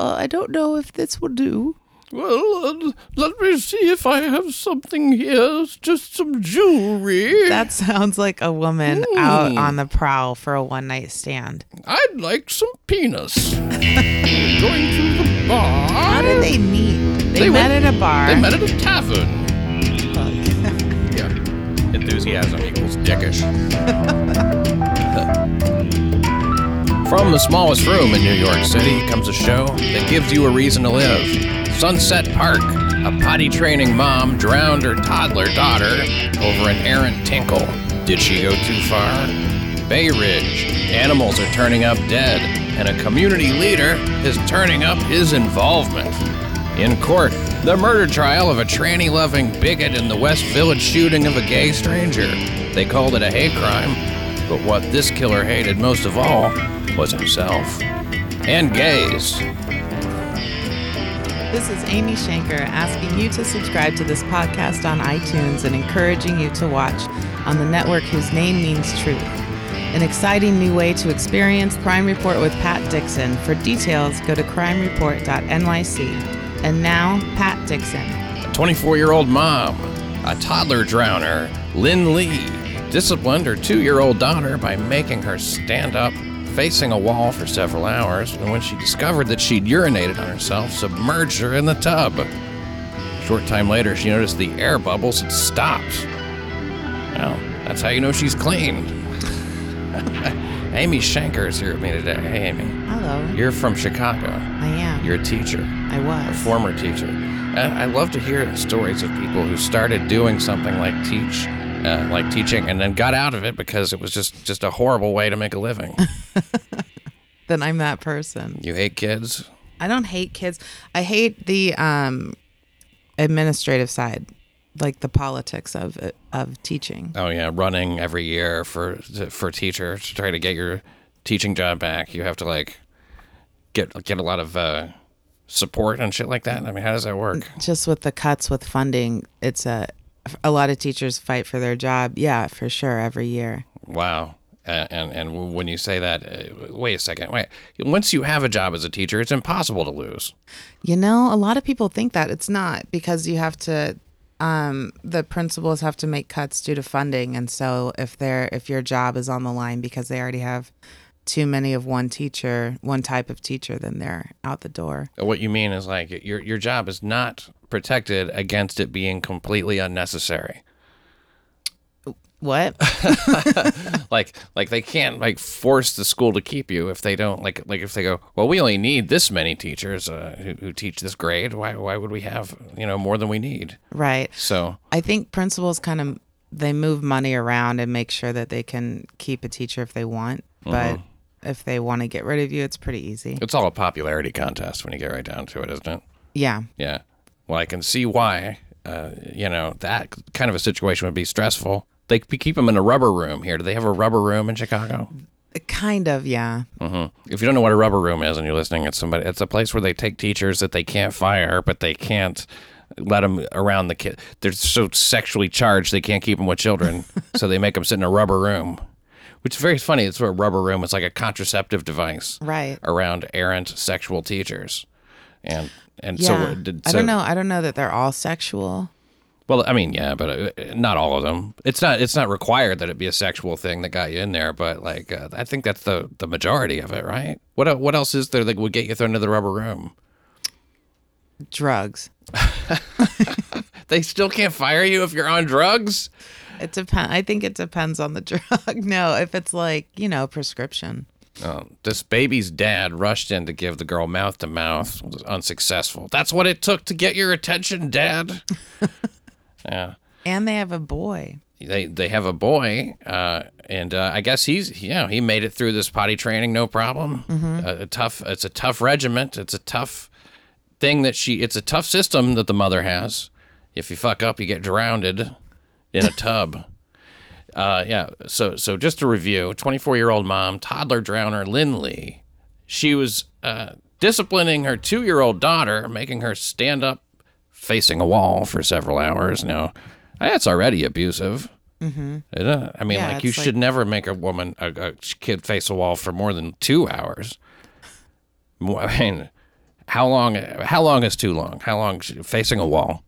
uh, I don't know if this will do. Well, uh, let me see if I have something here. It's just some jewelry. That sounds like a woman out on the prowl for a one night stand. I'd like some penis. Going to the bar. How did they meet? They, They met went- at a bar. They met at a tavern. yeah. Enthusiasm equals dickish. From the smallest room in New York City comes a show that gives you a reason to live. Sunset Park. A potty training mom drowned her toddler daughter over an errant tinkle. Did she go too far? Bay Ridge. Animals are turning up dead, and a community leader is turning up his involvement. In court, the murder trial of a tranny loving bigot in the West Village shooting of a gay stranger. They called it a hate crime, but what this killer hated most of all was himself. And gays. This is Amy Shanker asking you to subscribe to this podcast on iTunes and encouraging you to watch on the network whose name means truth. An exciting new way to experience Crime Report with Pat Dixon. For details, go to crimereport.nyc. And now, Pat Dixon. A 24 year old mom, a toddler drowner, Lynn Lee, disciplined her two year old daughter by making her stand up facing a wall for several hours, and when she discovered that she'd urinated on herself, submerged her in the tub. A short time later, she noticed the air bubbles had stopped. Well, that's how you know she's clean. Amy Shanker is here with me today. Hey, Amy. Hello. You're from Chicago. I am. You're a teacher I was. A former teacher. And I love to hear stories of people who started doing something like teach, uh, like teaching, and then got out of it because it was just just a horrible way to make a living. then I'm that person. you hate kids. I don't hate kids. I hate the um, administrative side, like the politics of of teaching. Oh yeah, running every year for for teachers to try to get your teaching job back. You have to like get get a lot of uh, support and shit like that. I mean, how does that work? Just with the cuts with funding, it's a a lot of teachers fight for their job. Yeah, for sure, every year. Wow. Uh, and and when you say that, uh, wait a second. Wait. Once you have a job as a teacher, it's impossible to lose. You know, a lot of people think that it's not because you have to. Um, the principals have to make cuts due to funding, and so if they're if your job is on the line because they already have too many of one teacher, one type of teacher, then they're out the door. What you mean is like your your job is not protected against it being completely unnecessary. What? Like like they can't like force the school to keep you if they don't like like if they go well we only need this many teachers uh, who, who teach this grade why why would we have you know more than we need right. so I think principals kind of they move money around and make sure that they can keep a teacher if they want, but if they want to get rid of you, it's pretty easy. it's all a popularity contest when you get right down to it isn't it Yeah. yeah well I can see why uh, you know that kind of a situation would be stressful they keep them in a rubber room here do they have a rubber room in Chicago Kind of, yeah. hmm If you don't know what a rubber room is and you're listening, it's somebody. It's a place where they take teachers that they can't fire, but they can't let them around the kid. They're so sexually charged they can't keep them with children, so they make them sit in a rubber room, which is very funny. It's a rubber room. It's like a contraceptive device Right. around errant sexual teachers, and and Yeah. so, did- I don't know. I don't know that they're all sexual. well, I mean, yeah, but uh, not all of them. It's not. It's not required that it be a sexual thing that got you in there, but like, uh, I think that's the the majority of it, right? What what else is there that would get you thrown into the rubber room? Drugs. They still can't fire you if you're on drugs. It depends. I think it depends on the drug. No, if it's like, you know, prescription. Oh, this baby's dad rushed in to give the girl mouth to mouth. Was unsuccessful. That's what it took to get your attention, Dad. yeah. And they have a boy. they they have a boy, uh, and uh, I guess he's you know he made it through this potty training no problem. Uh, a tough, it's a tough regiment. It's a tough thing that she. It's a tough system that the mother has. If you fuck up, you get drowned in a tub. Uh, yeah. So so just to review, 24 year old mom, toddler drowner Lynn Lee. She was uh, disciplining her two year old daughter, making her stand up facing a wall for several hours. Now, that's already abusive. Mm-hmm. I mean, Yeah, like you should never make a woman, a, a kid face a wall for more than two hours. I mean, how long? How long is too long? How long facing a wall?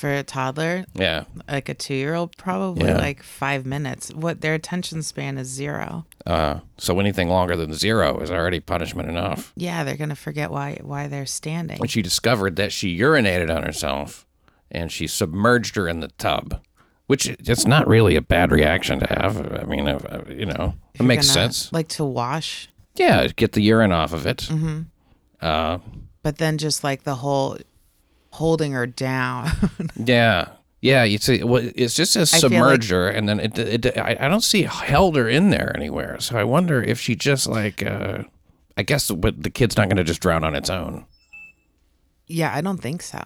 For a toddler, Yeah. like a two year old, probably Yeah. like five minutes. What their attention span is zero. Uh, so anything longer than zero is already punishment enough. Yeah, they're gonna forget why why they're standing. When she discovered that she urinated on herself and she submerged her in the tub, which it's not really a bad reaction to have. I mean, uh, you know, it makes gonna, sense. Like to wash, Yeah, get the urine off of it. Mm-hmm. Uh, but then just like the whole holding her down. yeah. Yeah, you see, well, it's just a feel like- her, and then it, it, I, I don't see held her in there anywhere. So I wonder if she just like, uh, I guess, but the kid's not going to just drown on its own. yeah, I don't think so.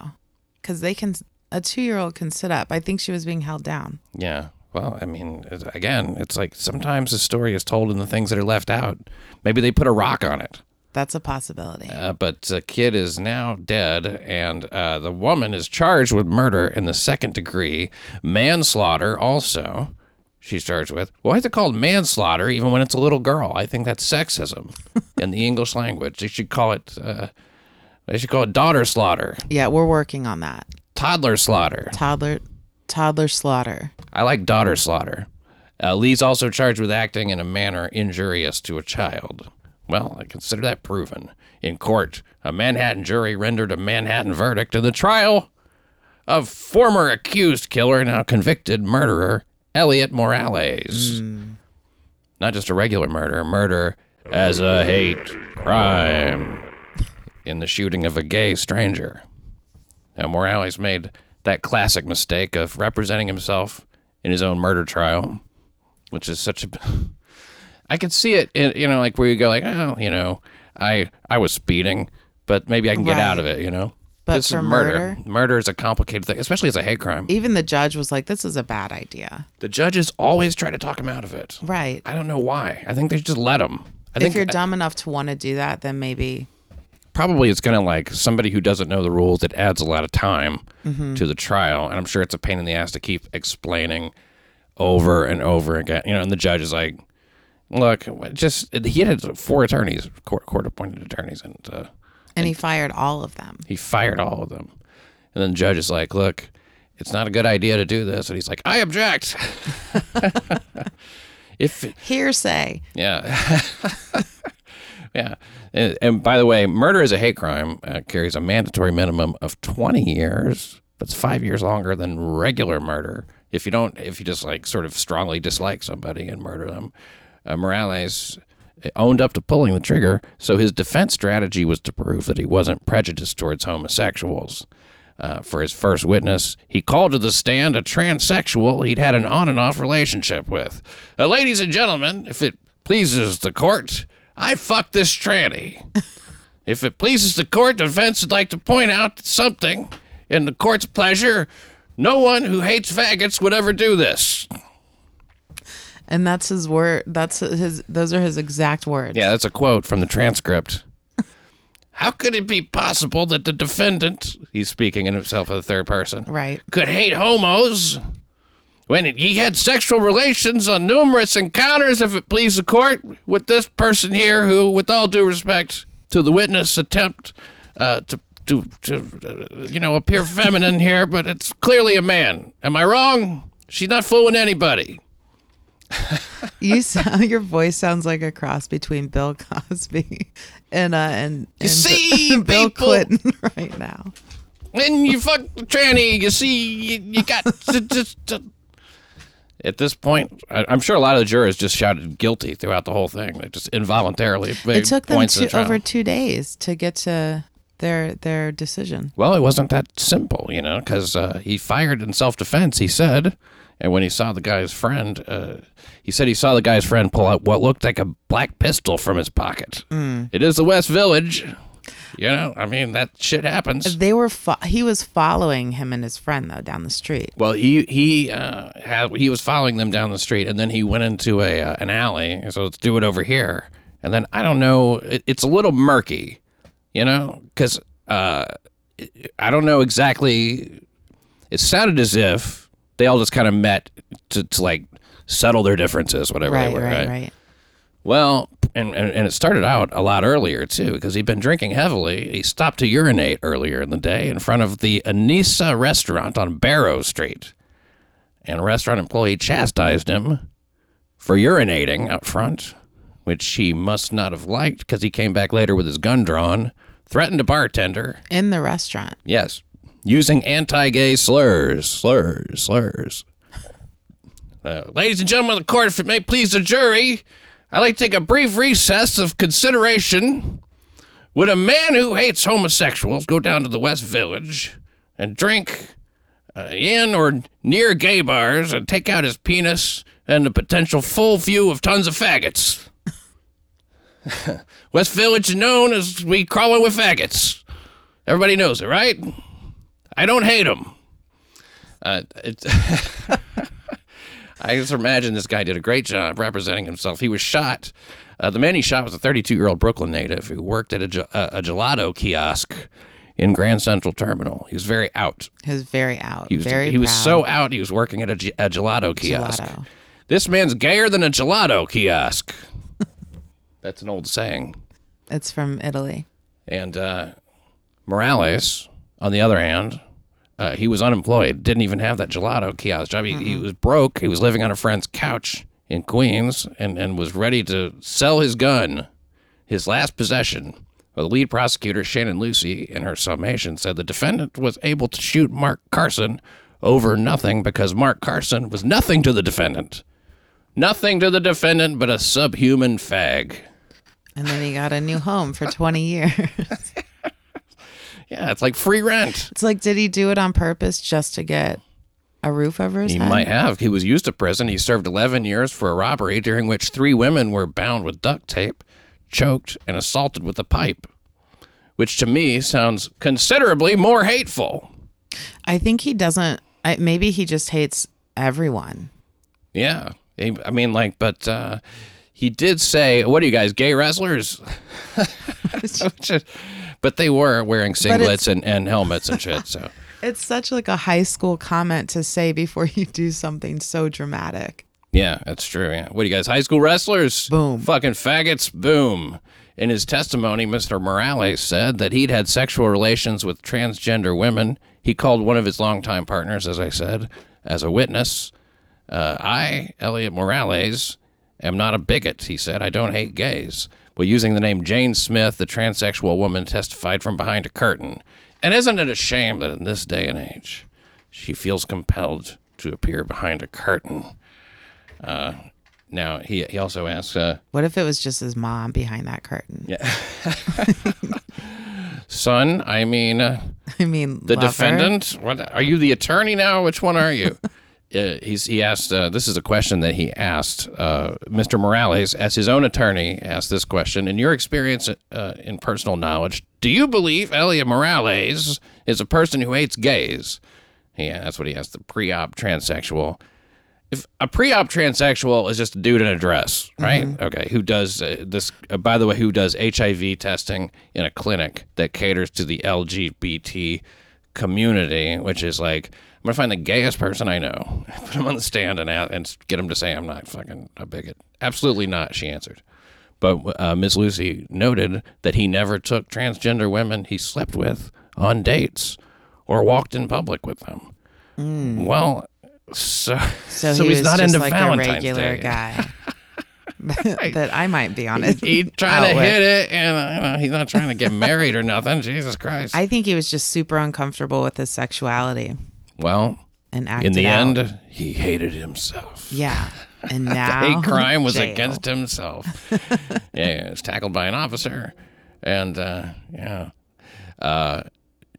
Because they can, a two year old can sit up. I think she was being held down. Yeah. Well, I mean, again, it's like sometimes the story is told in the things that are left out. Maybe they put a rock on it. That's a possibility. Uh, but the kid is now dead, and uh, the woman is charged with murder in the second degree, manslaughter also. She starts with. Why is it called manslaughter even when it's a little girl? I think that's sexism in the English language. They should call it. Uh, they should call it daughter slaughter, yeah, we're working on that. toddler slaughter. Toddler, toddler slaughter. I like daughter slaughter. Uh, Lee's also charged with acting in a manner injurious to a child. Well, I consider that proven. In court, a Manhattan jury rendered a Manhattan verdict in the trial of former accused killer, now convicted murderer, Elliot Morales. Hmm. Not just a regular murder, murder as a hate crime in the shooting of a gay stranger. Now, Morales made that classic mistake of representing himself in his own murder trial, which is such a. I could see it, in, you know, like where you go, like, oh, you know, I I was speeding, but maybe I can get out of it, you know. But this for is murder. murder? Is a complicated thing, especially as a hate crime. Even the judge was like, this is a bad idea. The judges always try to talk him out of it. Right. I don't know why. I think they just let him. I think if you're dumb enough to want to do that, then maybe. probably it's going to like somebody who doesn't know the rules it adds a lot of time Mm-hmm. to the trial and i'm sure it's a pain in the ass to keep explaining over and over again you know and the judge is like look just he had four attorneys court, court appointed attorneys and uh, And he fired all of them. he fired all of them and then the judge is like look it's not a good idea to do this and he's like i object if Hearsay. yeah. yeah. And, and by the way, murder is a hate crime uh, carries a mandatory minimum of 20 years. That's five years longer than regular murder. If you don't, if you just like sort of strongly dislike somebody and murder them, uh, Morales owned up to pulling the trigger. So his defense strategy was to prove that he wasn't prejudiced towards homosexuals. Uh, for his first witness, he called to the stand a transsexual he'd had an on and off relationship with. Uh, ladies and gentlemen, if it pleases the court, I fucked this tranny. if it pleases the court, defense would like to point out something in the court's pleasure. No one who hates faggots would ever do this. And that's his word. That's his. Those are his exact words. Yeah, that's a quote from the transcript. How could it be possible that the defendant, he's speaking in himself in the third person, Right. could hate homos when he had sexual relations on numerous encounters, if it please the court, with this person here who, with all due respect to the witness, attempt uh, to, to, to uh, you know, appear feminine here, but it's clearly a man. Am I wrong? She's not fooling anybody. You sound. Your voice sounds like a cross between Bill Cosby and uh and, and see, Bill? Clinton right now. when you fuck the tranny, you see, you, you got to just. To... At this point, I, I'm sure a lot of the jurors just shouted guilty throughout the whole thing. They just involuntarily It took them two, the over two days to get to their their decision. Well, it wasn't that simple, you know, because uh, he fired in self defense, he said. And when he saw the guy's friend, uh, he said he saw the guy's friend pull out what looked like a black pistol from his pocket. It is the West Village. You know, I mean, that shit happens. They were fo- he was following him and his friend though down the street. Well, he he uh, had he was following them down the street, and then he went into a uh, an alley. So let's do it over here. And then I don't know. It, it's a little murky, you know, because uh, I don't know exactly. It sounded as if they all just kind of met to, to like settle their differences, whatever Right, they were. right, right. Well, and, and, and it started out a lot earlier too because he'd been drinking heavily. He stopped to urinate earlier in the day in front of the Annisa restaurant on Barrow Street. And a restaurant employee chastised him for urinating out front, which he must not have liked because he came back later with his gun drawn, threatened a bartender. In the restaurant. Yes, using anti gay slurs, slurs, slurs. Uh, ladies and gentlemen of the court, if it may please the jury, I'd like to take a brief recess of consideration. Would a man who hates homosexuals go down to the West Village and drink uh, in or near gay bars and take out his penis and the potential full view of tons of faggots? West Village is known as we crawling with faggots. Everybody knows it, right? I don't hate him. Uh, it, I just imagine this guy did a great job representing himself. He was shot. Uh, the man he shot was a 32 year old Brooklyn native who worked at a, a, a gelato kiosk in Grand Central Terminal. He was very out. He was very out. He was, very he was proud. so out, he was working at a, a gelato kiosk. Gelato. This man's gayer than a gelato kiosk. That's an old saying. It's from Italy. And uh, Morales, on the other hand, uh, he was unemployed, didn't even have that gelato kiosk job. He, he was broke. He was living on a friend's couch in Queens and, and was ready to sell his gun, his last possession. Well, the lead prosecutor, Shannon Lucey, in her summation, said the defendant was able to shoot Mark Carson over nothing because Mark Carson was nothing to the defendant. Nothing to the defendant but a subhuman fag. And then he got a new home for 20 years. Yeah, it's like free rent. it's like, did he do it on purpose just to get a roof over his He head? might have. He was used to prison. He served 11 years for a robbery during which three women were bound with duct tape, choked, and assaulted with a pipe, which to me sounds considerably more hateful. I think he doesn't. I, maybe he just hates everyone. Yeah. He- I mean, like, but uh, he did say, what are you guys, gay wrestlers? Which is- but they were wearing singlets and, and helmets and shit, so. It's such like a high school comment to say before you do something so dramatic. Yeah, that's true. Yeah. What are you guys, high school wrestlers? Boom. Fucking faggots. Boom. In his testimony, Mr. Morales said that he'd had sexual relations with transgender women. He called one of his longtime partners, as I said, as a witness. Uh, I, Elliot Morales, am not a bigot, he said. I don't hate gays. Well, using the name Jane Smith, the transsexual woman testified from behind a curtain. And isn't it a shame that in this day and age, she feels compelled to appear behind a curtain? Now he he also asks, uh, What if it was just his mom behind that curtain? Yeah. "Son, I mean, uh, I mean, the lover? defendant. What are you, the attorney now? Which one are you?" uh, he's he asked. Uh, this is a question that he asked uh, Mr. Morales as his own attorney. Asked this question in your experience uh, in personal knowledge. Do you believe Elliot Morales is a person who hates gays? Yeah, that's what he asked. The pre-op transsexual. if a pre-op transsexual is just a dude in a dress, right? Okay, who does uh, this? Uh, by the way, who does HIV testing in a clinic that caters to the LGBT community, which is like, I'm gonna find the gayest person I know, put him on the stand, and and get him to say I'm not fucking a bigot. Absolutely not, she answered. But uh, Miss Lucey noted that he never took transgender women he slept with on dates or walked in public with them. Well, so, So, so he he's not into like Valentine's a regular Day. guy that I might be on it. He's trying to with. hit it, and uh, he's not trying to get married or nothing. Jesus Christ. I think he was just super uncomfortable with his sexuality well, and in the out. end, he hated himself. Yeah. And now the hate crime was jail. against himself. yeah, he was tackled by an officer, and uh, yeah, uh,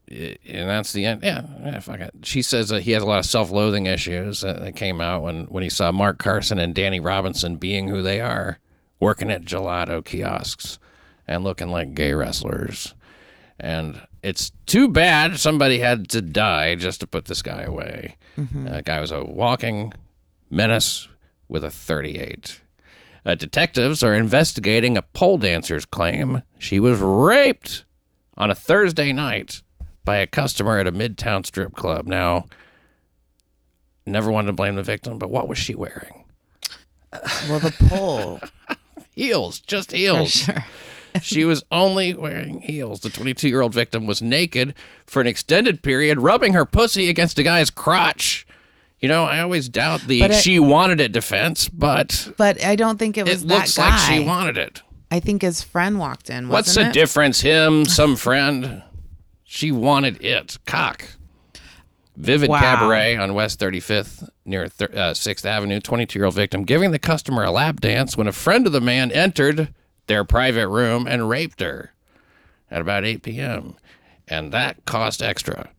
and that's the end. Yeah, yeah fuck it. She says that he has a lot of self-loathing issues that came out when when he saw Mark Carson and Danny Robinson being who they are, working at gelato kiosks and looking like gay wrestlers. And it's too bad somebody had to die just to put this guy away. Uh, guy was a walking menace with a 38. Uh, detectives are investigating a pole dancer's claim she was raped on a Thursday night by a customer at a midtown strip club. Now, never wanted to blame the victim, but what was she wearing? Well, the pole. heels, just heels. sure. She was only wearing heels. The 22 year old victim was naked for an extended period, rubbing her pussy against a guy's crotch. You know, I always doubt the it- she wanted it defense, but But I don't think it was it looks guy. like she wanted it. I think his friend walked in. What's the it? difference? Him, some friend. She wanted it. Cock. Vivid Wow. Cabaret on West 35th near thir- uh, 6th Avenue. 22 year old victim giving the customer a lap dance when a friend of the man entered their private room and raped her at about 8 p.m. And that cost extra.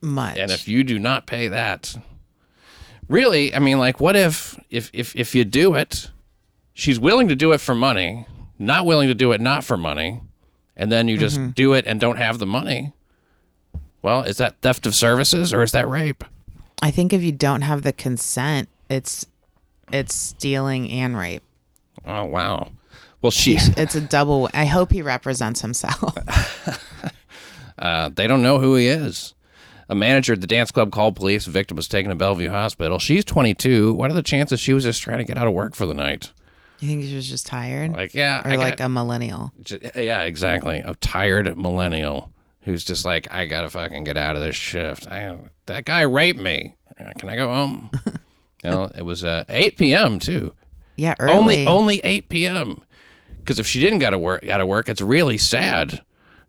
Much. And if you do not pay that, really, I mean, like, what if if if if you do it, she's willing to do it for money, not willing to do it not for money, and then you just Mm-hmm. do it and don't have the money? Well, is that theft of services or is that rape? I think if you don't have the consent, it's it's stealing and rape. Oh wow. Well, she It's a double. I hope he represents himself. uh, they don't know who he is. A manager at the dance club called police. The victim was taken to Bellevue Hospital. She's 22. What are the chances she was just trying to get out of work for the night? you think she was just tired, Like, yeah, or I like got- a millennial? Yeah, exactly. A tired millennial who's just like, I gotta fucking get out of this shift. I, that guy raped me. Can I go home? you know, it was uh, 8 p.m. too. Yeah, early. Only only 8 p.m. Because if she didn't got to work, got to work, it's really sad.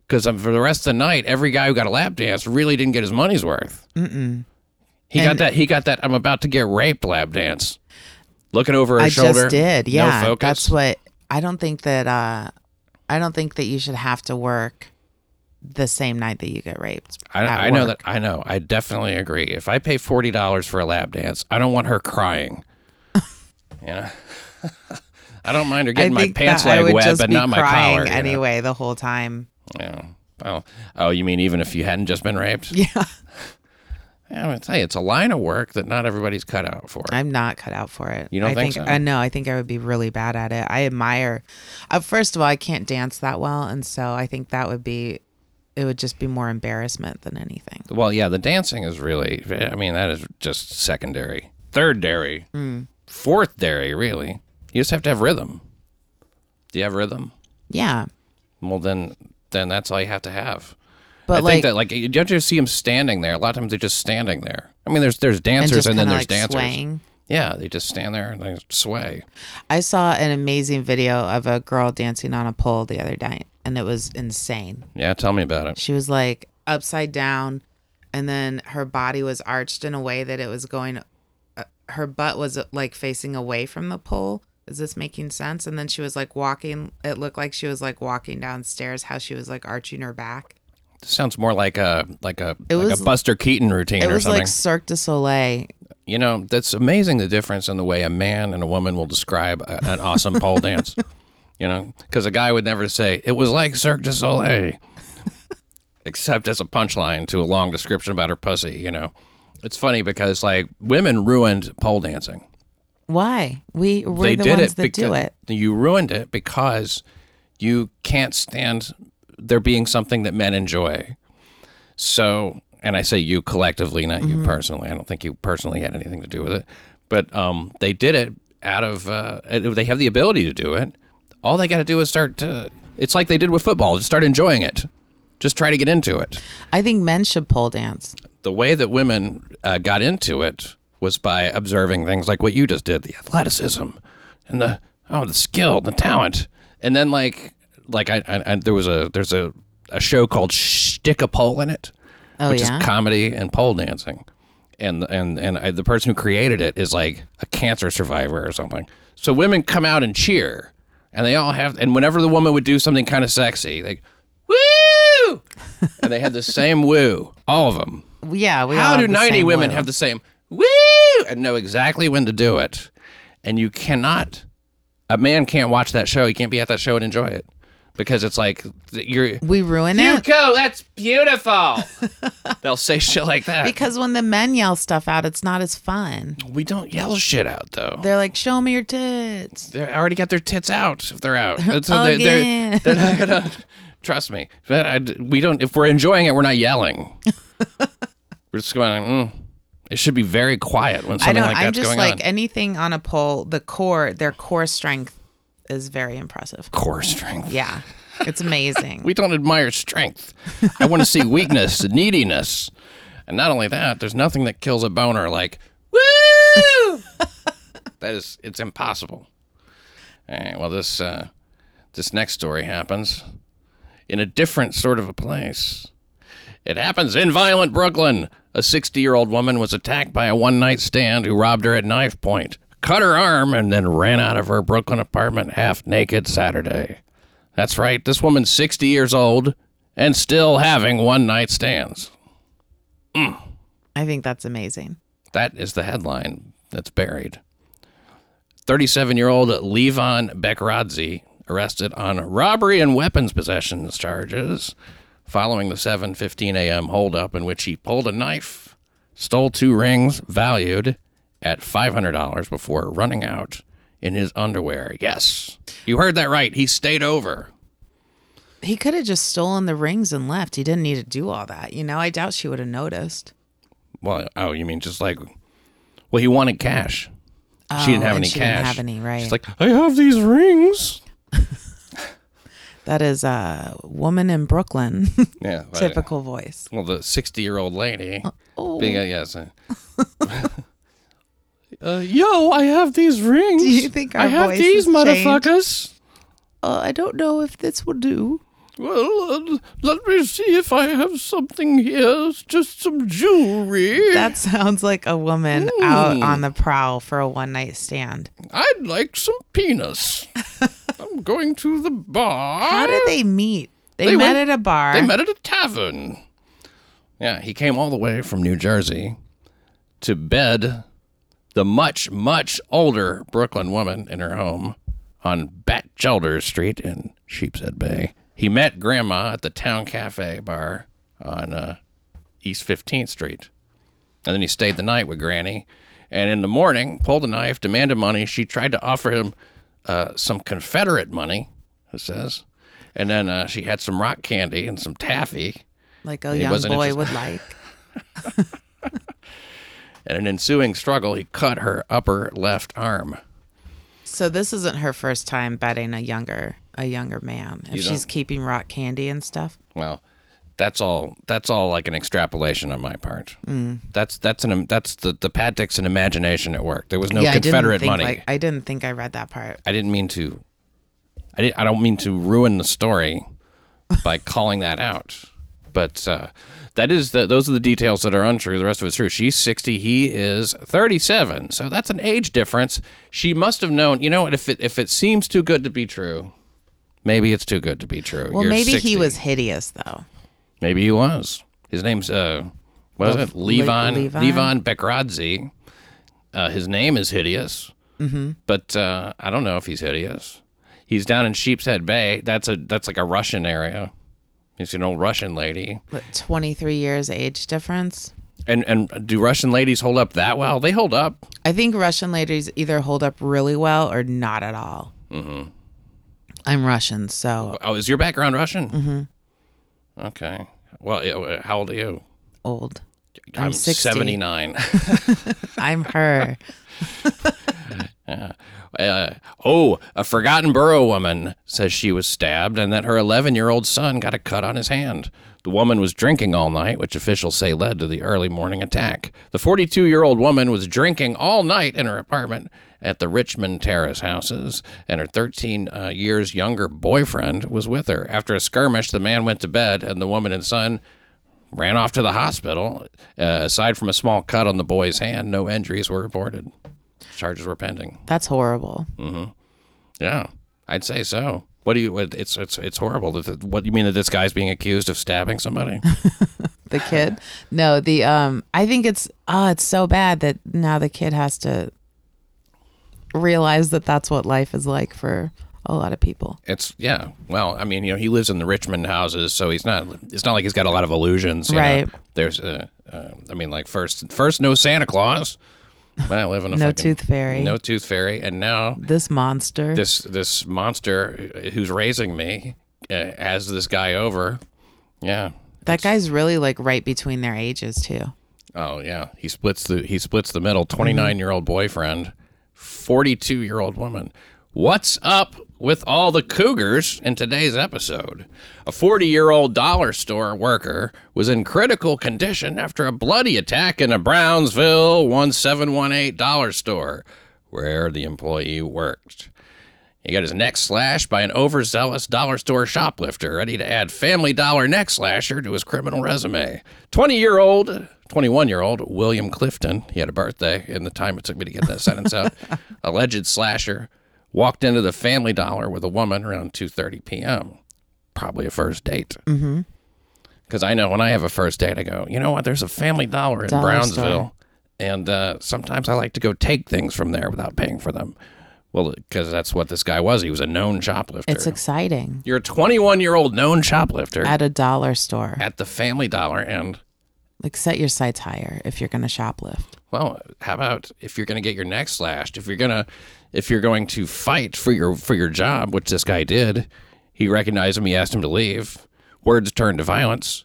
Because um, for the rest of the night, every guy who got a lap dance really didn't get his money's worth. Mm-mm. He got that. He got that. I'm about to get raped lap dance. Looking over her I shoulder. just did. Yeah, No focus. that's what. I don't think that. uh I don't think that you should have to work the same night that you get raped. I, I know that. I know. I definitely agree. If I pay forty dollars for a lap dance, I don't want her crying. you know, I don't mind her getting my pants leg wet, but not my collar. you know? anyway the whole time. Yeah. Oh, oh, you mean even if you hadn't just been raped? Yeah, I'm gonna tell you, it's a line of work that not everybody's cut out for. I'm not cut out for it. You don't I think think so? uh, no, I think I would be really bad at it. I admire. Uh, first of all, I can't dance that well, and so I think that would be. It would just be more embarrassment than anything. Well, yeah, the dancing is really. I mean, that is just secondary, third dairy, Hmm. fourth dairy. Really, you just have to have rhythm. Do you have rhythm? Yeah, Well, then, then that's all you have to have. but I like think that like you don't just see them standing there. A lot of times they're just standing there. I mean, there's there's dancers just and, then there's like dancers. swaying. Yeah, they just stand there and they sway. I saw an amazing video of a girl dancing on a pole the other night, and it was insane. Yeah, tell me about it. She was like upside down, and then her body was arched in a way that it was going. Uh, her butt was like facing away from the pole. Is this making sense? And then she was like walking. It looked like she was like walking downstairs. How she was like arching her back. Sounds more like a like a It like was- a Buster Keaton routine It or was something. like Cirque du Soleil. You know, that's amazing the difference in the way a man and a woman will describe a, an awesome pole dance. You know, because a guy would never say it was like Cirque du Soleil, except as a punchline to a long description about her pussy. You know, it's funny because like women ruined pole dancing. Why? We we're they the did ones it that because do it. you ruined it because you can't stand there being something that men enjoy. So, and I say you collectively, not Mm-hmm. you personally. I don't think you personally had anything to do with it, but um, they did it out of. Uh, they have the ability to do it. All they got to do is start to. It's like they did with football. Just start enjoying it. Just try to get into it. I think men should pole dance. The way that women uh, got into it was by observing things like what you just did, the athleticism and the oh the skill, the talent, and then like like I, I, I there was a there's a a show called Stick a Pole in it, Oh which yeah. is comedy and pole dancing, and and and I, the person who created it is like a cancer survivor or something. So women come out and cheer, and they all have, and whenever the woman would do something kind of sexy, like woo, and they had the same woo, all of them. yeah. We all How do the 90 same women woo. have the same woo and know exactly when to do it? And you cannot, a man can't watch that show. He can't be at that show and enjoy it because it's like you're. We ruin it. You it go. That's beautiful. They'll say shit like that. because when the men yell stuff out, it's not as fun. we don't yell shit out though. They're like, "Show me your tits." They already got their tits out if they're out. And So they, Again. they're, they're not gonna trust me. I, we don't. If we're enjoying it, we're not yelling. we're just going. Mm. It should be very quiet when I something don't. like I'm that's just going like on. anything on a pole. The core, their core strength is very impressive. Core strength. Yeah, it's amazing. We don't admire strength. I want to see weakness neediness. And not only that, there's nothing that kills a boner like woo. that is, it's impossible. All right, well, this uh, this next story happens in a different sort of a place. It happens in violent Brooklyn. A 60 year old woman was attacked by a one night stand who robbed her at knife point, cut her arm, and then ran out of her Brooklyn apartment half naked Saturday. That's right, this woman's 60 years old and still having one night stands. Mm. I think that's amazing. That is the headline that's buried. 37 year old Levon Bekradze arrested on robbery and weapons possession charges following the 7:15 a.m. holdup in which he pulled a knife, stole two rings valued at $500 before running out in his underwear. Yes. You heard that right. He stayed over. He could have just stolen the rings and left. He didn't need to do all that. You know, I doubt she would have noticed. Well, oh, you mean just like well, he wanted cash. she didn't Oh, have and any she cash. didn't have any, right. She's like, "I have these rings." That is a woman in Brooklyn. Yeah. but- Typical voice. Well, the 60 year old lady. Oh. Being a, yes. uh, uh, yo, I have these rings. Do you think I have these motherfuckers. Uh, I don't know if this will do. Well, uh, let me see if I have something here. It's just some jewelry. That sounds like a woman out on the prowl for a one night stand. I'd like some penis. I'm going to the bar. How did they meet? They, They met went- at a bar. They met at a tavern. Yeah, he came all the way from New Jersey to bed the much, much older Brooklyn woman in her home on Bat Batchelder Street in Sheepshead Bay. He met Grandma at the Town Cafe bar on uh, East 15th Street. And then he stayed the night with Granny. And in the morning, pulled a knife, demanded money. She tried to offer him uh, some Confederate money, it says. And then uh, she had some rock candy and some taffy. like a young boy interested. would like. In an ensuing struggle, he cut her upper left arm. So this isn't her first time betting a younger a younger man. If You she's keeping rock candy and stuff. Well, that's all. That's all like an extrapolation on my part. Mm. That's that's an that's the the Pat Dixon imagination at work. There was no yeah, Confederate didn't money. like I didn't think I read that part. I didn't mean to. I didn't. I don't mean to ruin the story by calling that out, but uh, that is the, those are the details that are untrue. The rest of it's true. She's sixty. He is thirty-seven. So that's an age difference. She must have known. You know what? If it if it seems too good to be true, maybe it's too good to be true. Well, You're maybe 60. he was hideous though. Maybe he was. His name's uh, what is Le- it? Levon Levon? Levon. Uh, his name is hideous, mm-hmm. but uh, I don't know if he's hideous. He's down in Sheepshead Bay. That's a that's like a Russian area. He's an old Russian lady. What, 23 years age difference? And and do Russian ladies hold up that well? They hold up. I think Russian ladies either hold up really well or not at all. Mm-hmm. I'm Russian, so Oh, is your background Russian? Mm-hmm. Okay. Well, how old are you? old. I'm 60. seventy nine. I'm her. Uh, oh, a Forgotten Borough woman says she was stabbed and that her 11 year old son got a cut on his hand. The woman was drinking all night, which officials say led to the early morning attack. The 42 year old woman was drinking all night in her apartment at the Richmond Terrace houses, and her 13 uh, years younger boyfriend was with her. After a skirmish, the man went to bed, and the woman and son ran off to the hospital. Uh, aside from a small cut on the boy's hand, no injuries were reported. Charges were pending. That's horrible. Mm-hmm. Yeah, I'd say so. What do you? It's it's it's horrible. What do you mean that this guy's being accused of stabbing somebody? The kid? No, the um I think it's oh, it's so bad that now the kid has to realize that that's what life is like for a lot of people. it's yeah. Well, I mean, you know, he lives in the Richmond houses, so he's not. It's not like he's got a lot of illusions, you know? Right. There's uh, uh, I mean, like first first no Santa Claus. I live in a No fucking- tooth fairy. No tooth fairy, and now This monster. this this monster who's raising me uh, has this guy over. Yeah. that guy's really like right between their ages too. Oh yeah, he splits the he splits the middle. Twenty nine year old boyfriend, forty two year old woman. What's up with all the cougars in today's episode. A 40 year old dollar store worker was in critical condition after a bloody attack in a Brownsville 1718 dollar store where the employee worked. He got his neck slashed by an overzealous dollar store shoplifter ready to add Family Dollar neck slasher to his criminal resume. 20 year old, 21 year old William Clifton, he had a birthday in the time it took me to get that sentence out, alleged slasher, walked into the Family Dollar with a woman around 2:30 p.m. Probably a first date. Mm-hmm. Because I know when I have a first date, I go, you know what? There's a Family Dollar in Dollar Brownsville, store. and uh, sometimes I like to go take things from there without paying for them. Well, because that's what this guy was. He was a known shoplifter. It's exciting. You're a 21 year old known shoplifter At a dollar store. at the Family Dollar, and Like set your sights higher if you're going to shoplift. well, how about if you're going to get your neck slashed? If you're gonna, if you're going to fight for your for your job, which this guy did, he recognized him. He asked him to leave. Words turned to violence.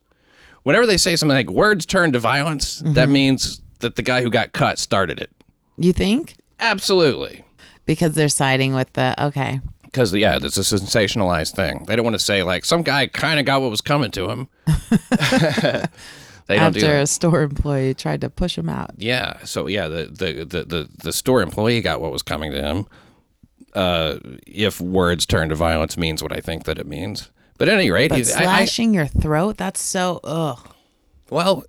Whenever they say something like "words turned to violence," that mm-hmm. means that the guy who got cut started it. You think? Absolutely. Because they're siding with the okay. Because yeah, it's a sensationalized thing. They don't want to say like some guy kind of got what was coming to him. they don't do After that. a store employee tried to push him out. Yeah. So yeah, the the the the, the store employee got what was coming to him. Uh, if words turn to violence means what I think that it means. But at any rate, But he, I, I, slashing your throat, that's so ugh. well,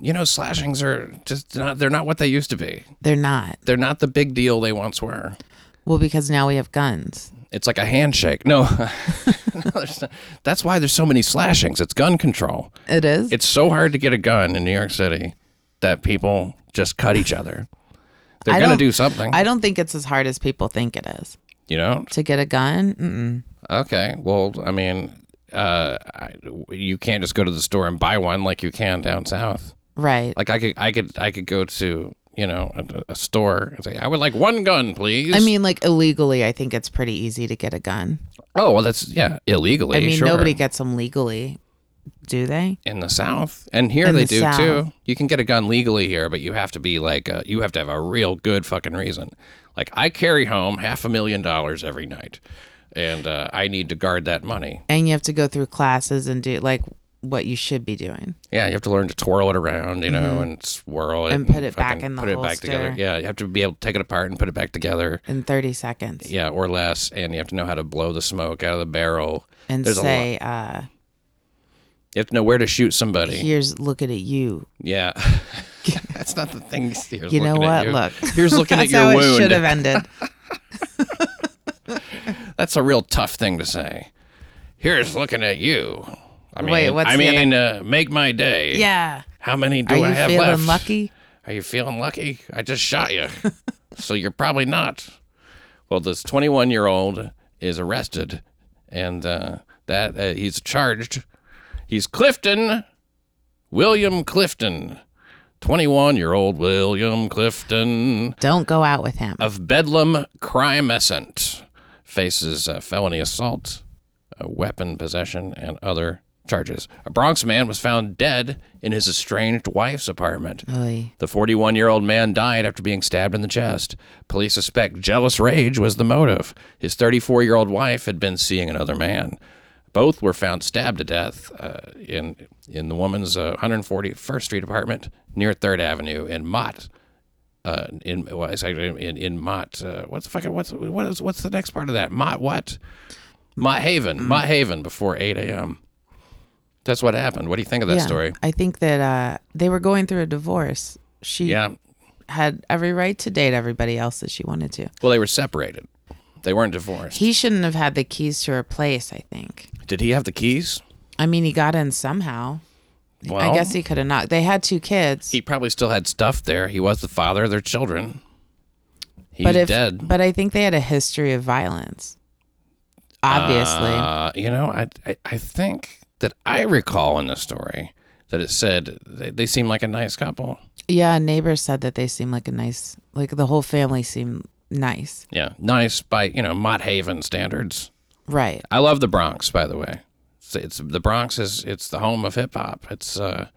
you know, slashings are just not. They're not what they used to be. They're not. They're not the big deal they once were. Well, because now we have guns. It's like a handshake. No, No, there's not- that's why there's so many slashings. It's gun control. It is. It's so hard to get a gun in New York City that people just cut each other. They're gonna don't- do something, I don't think it's as hard as people think it is you know. to get a gun. Mm-mm. Okay. Well, I mean, uh, I, you can't just go to the store and buy one like you can down south. Right. Like I could, I could, I could go to you know a, a store and say, I would like one gun, please. I mean, like illegally, I think it's pretty easy to get a gun. oh well, that's yeah, illegally. I mean, sure. nobody gets them legally, do they? in the South, and here In they the do South. too. You can get a gun legally here, but you have to be like, uh you have to have a real good fucking reason. Like I carry home half a million dollars every night, and uh, I need to guard that money. And you have to go through classes and do like what you should be doing. Yeah, you have to learn to twirl it around, you know, and swirl it Mm-hmm. And put it back in the put it back together. holster. Yeah, you have to be able to take it apart and put it back together. in 30 seconds Yeah, or less, and you have to know how to blow the smoke out of the barrel. and There's say, uh, You have to know where to shoot somebody. here's looking at you. Yeah, that's not the thing. Here's You know what? you. Look. here's looking at That's your how wound. it should have ended. That's a real tough thing to say. Here's looking at you. I mean, Wait, what's I the mean, uh, make my day. yeah. How many do Are I you have feeling left? lucky? Are you feeling lucky? I just shot you. so you're probably not. Well, this 21 year old is arrested, and uh, that uh, he's charged. He's Clifton, William Clifton, 21 year old William Clifton Don't go out with him. of Bedlam Crimescent faces uh, felony assault, uh, weapon possession, and other charges. A Bronx man was found dead in his estranged wife's apartment. Oy. The 41 year old man died after being stabbed in the chest. Police suspect jealous rage was the motive. His 34 year old wife had been seeing another man. Both were found stabbed to death uh, in in the woman's uh, 141st Street apartment near Third Avenue in Mott. Uh, in well, in in Mott. Uh, what's the fucking what's what is what's the next part of that? Mott what? Mott Haven. Mott Haven before 8 a.m. That's what happened. What do you think of that yeah. story? I think that uh, they were going through a divorce. She Yeah. had every right to date everybody else that she wanted to. Well, they were separated. They weren't divorced. He shouldn't have had the keys to her place, I think. Did he have the keys? I mean, he got in somehow. Well, I guess he could have knocked. They had two kids. he probably still had stuff there. He was the father of their children. He's but if, dead. But I think they had a history of violence. Obviously. Uh, you know, I, I I think that I recall in the story that it said they, they seem like a nice couple. yeah, neighbors said that they seem like a nice, like the whole family seemed nice. Yeah, nice by you know Mott Haven standards. Right. I love the Bronx, by the way. It's, it's the Bronx is it's the home of hip hop. It's uh,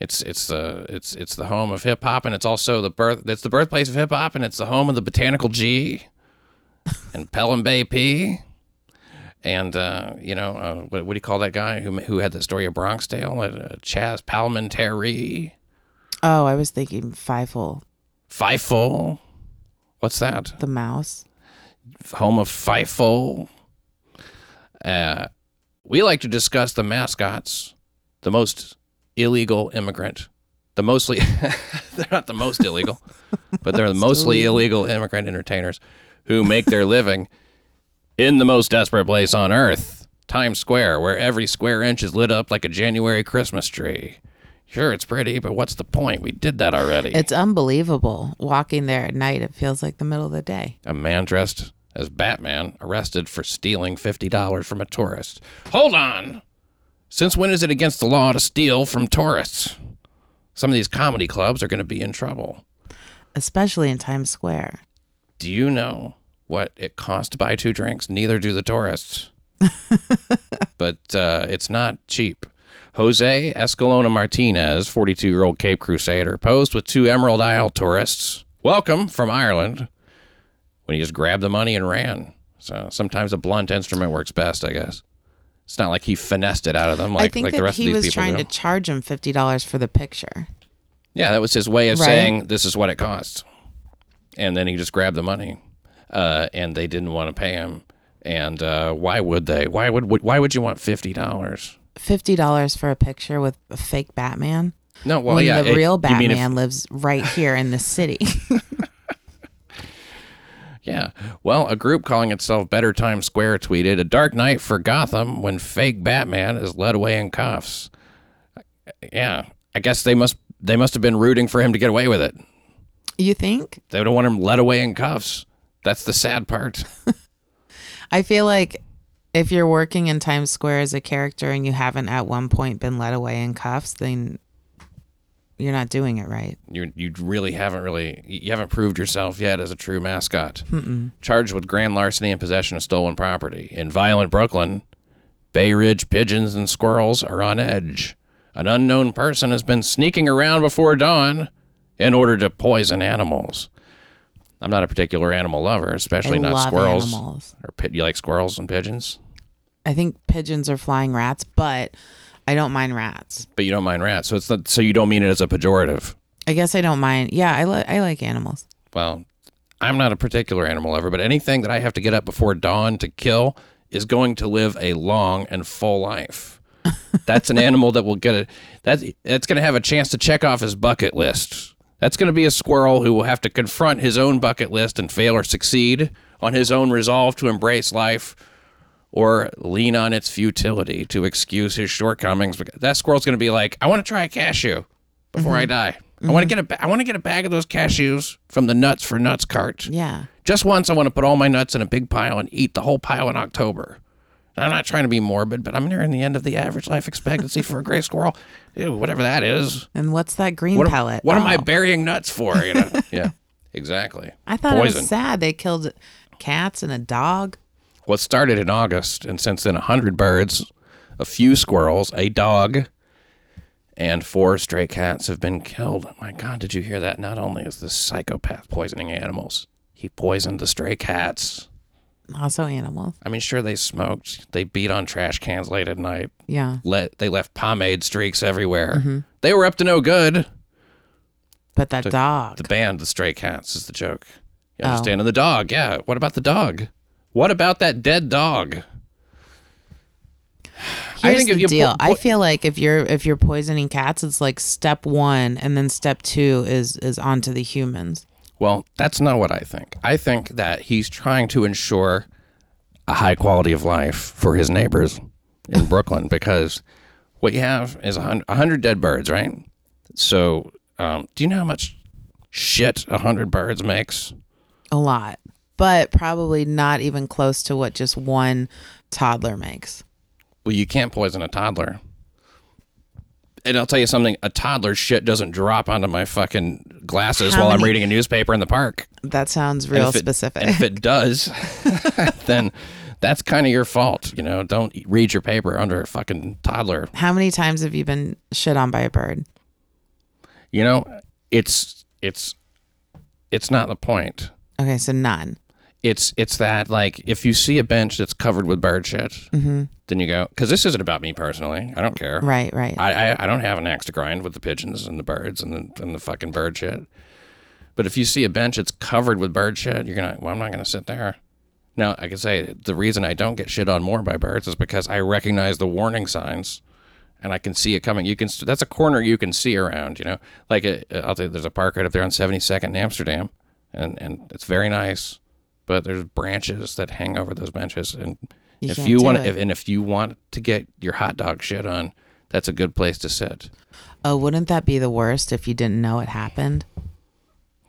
it's it's the it's it's the home of hip hop, and it's also the birth. It's the birthplace of hip hop, and it's the home of the Botanical G. and Pelham Bay P. And uh, you know uh, what, what do you call that guy who who had the story of Bronx Tale? Uh, Chazz Palminteri, Oh, I was thinking Fievel, Fifel. What's that? the mouse. home of Fifel. Uh, we like to discuss the mascots, the most illegal immigrant, the mostly, they're not the most illegal, but they're the mostly illegal immigrant entertainers who make their living in the most desperate place on earth, Times Square, where every square inch is lit up like a January Christmas tree. Sure, it's pretty, but what's the point? We did that already. It's unbelievable. Walking there at night, it feels like the middle of the day. A man dressed as Batman arrested for stealing $50 from a tourist. Hold on! Since when is it against the law to steal from tourists? Some of these comedy clubs are going to be in trouble. Especially in Times Square. Do you know what it costs to buy two drinks? Neither do the tourists. but uh, it's not cheap. Jose Escalona Martinez, 42 year old Cape Crusader, posed with two Emerald Isle tourists. Welcome from Ireland. When he just grabbed the money and ran. So sometimes a blunt instrument works best, I guess. It's not like he finessed it out of them like, I think like that the rest he of these was people trying do. to charge him fifty dollars for the picture. Yeah, that was his way of Right. saying this is what it costs. And then he just grabbed the money, uh, and they didn't want to pay him. And uh, why would they? Why would why would you want fifty dollars? Fifty dollars for a picture with a fake Batman. No, well, when yeah, the it- real mean if- Batman lives right here in the city. yeah. Well, a group calling itself Better Times Square tweeted, "A dark night for Gotham when fake Batman is led away in cuffs." Yeah, I guess they must they must have been rooting for him to get away with it. you think? They don't want him led away in cuffs. That's the sad part. I feel like if you're working in Times Square as a character and you haven't at one point been led away in cuffs, then you're not doing it right. you you really haven't really you haven't proved yourself yet as a true mascot. Charged with grand larceny and possession of stolen property in violent Brooklyn, Bay Ridge pigeons and squirrels are on edge. An unknown person has been sneaking around before dawn in order to poison animals. I'm not a particular animal lover, especially I not squirrels. animals. Or pi- you like squirrels and pigeons, I think pigeons are flying rats, but I don't mind rats. but you don't mind rats. So it's not, so you don't mean it as a pejorative. I guess I don't mind. Yeah, I li- I like animals. well, I'm not a particular animal lover, but anything that I have to get up before dawn to kill is going to live a long and full life. That's an animal that will get a that's that's going to have a chance to check off his bucket list. That's going to be a squirrel who will have to confront his own bucket list and fail or succeed on his own resolve to embrace life or lean on its futility to excuse his shortcomings. That squirrel's going to be like, "I want to try a cashew before I mm-hmm. die. I want to mm-hmm. get a ba- I want to get a bag of those cashews from the Nuts for Nuts cart. Yeah. Just once, I want to put all my nuts in a big pile and eat the whole pile in October. I'm not trying to be morbid, but I'm nearing the end of the average life expectancy for a gray squirrel. Ew, whatever that is. And what's that green What, pellet? what am I Oh, burying nuts for? You know? yeah, exactly. I thought it was sad they killed cats and a dog. Well, started in August, and since then, a 100 birds, a few squirrels, a dog, and four stray cats have been killed. My God, did you hear that? Not only is this psychopath poisoning animals, he poisoned the stray cats. Also animals. I mean, sure, they smoked. They beat on trash cans late at night. Yeah. Let they left pomade streaks everywhere. Mm-hmm. They were up to no good. But that dog. The band, the Stray Cats, is the joke. You Oh. understand? And the dog, yeah. What about the dog? What about that dead dog? Here's think if the you po- deal. I feel like if you're if you're poisoning cats, it's like step one, and then step two is is onto the humans. Well, that's not what I think. I think that he's trying to ensure a high quality of life for his neighbors in Brooklyn because what you have is a hundred dead birds, right? So, um, do you know how much shit a hundred birds makes? A lot, but probably not even close to what just one toddler makes. Well, you can't poison a toddler. And I'll tell you something: a toddler's shit doesn't drop onto my fucking glasses How while I'm reading a newspaper in the park. That sounds real if specific. and if it does, then that's kind of your fault. You know, don't read your paper under a fucking toddler. How many times have you been shit on by a bird? You know, it's it's it's not the point. Okay, so none. It's it's that like if you see a bench that's covered with bird shit, then you go because this isn't about me personally. I don't care. Right, right. I, I I don't have an axe to grind with the pigeons and the birds and the and the fucking bird shit. But if you see a bench that's covered with bird shit, you're gonna well, I'm not gonna sit there. Now I can say the reason I don't get shit on more by birds is because I recognize the warning signs, and I can see it coming. You can that's a corner you can see around. You know, like uh, I'll tell you, there's a park right up there on 72nd in Amsterdam, and and it's very nice, but there's branches that hang over those benches, and You if you want if, and if you want to get your hot dog shit on, that's a good place to sit. oh, wouldn't that be the worst if you didn't know it happened?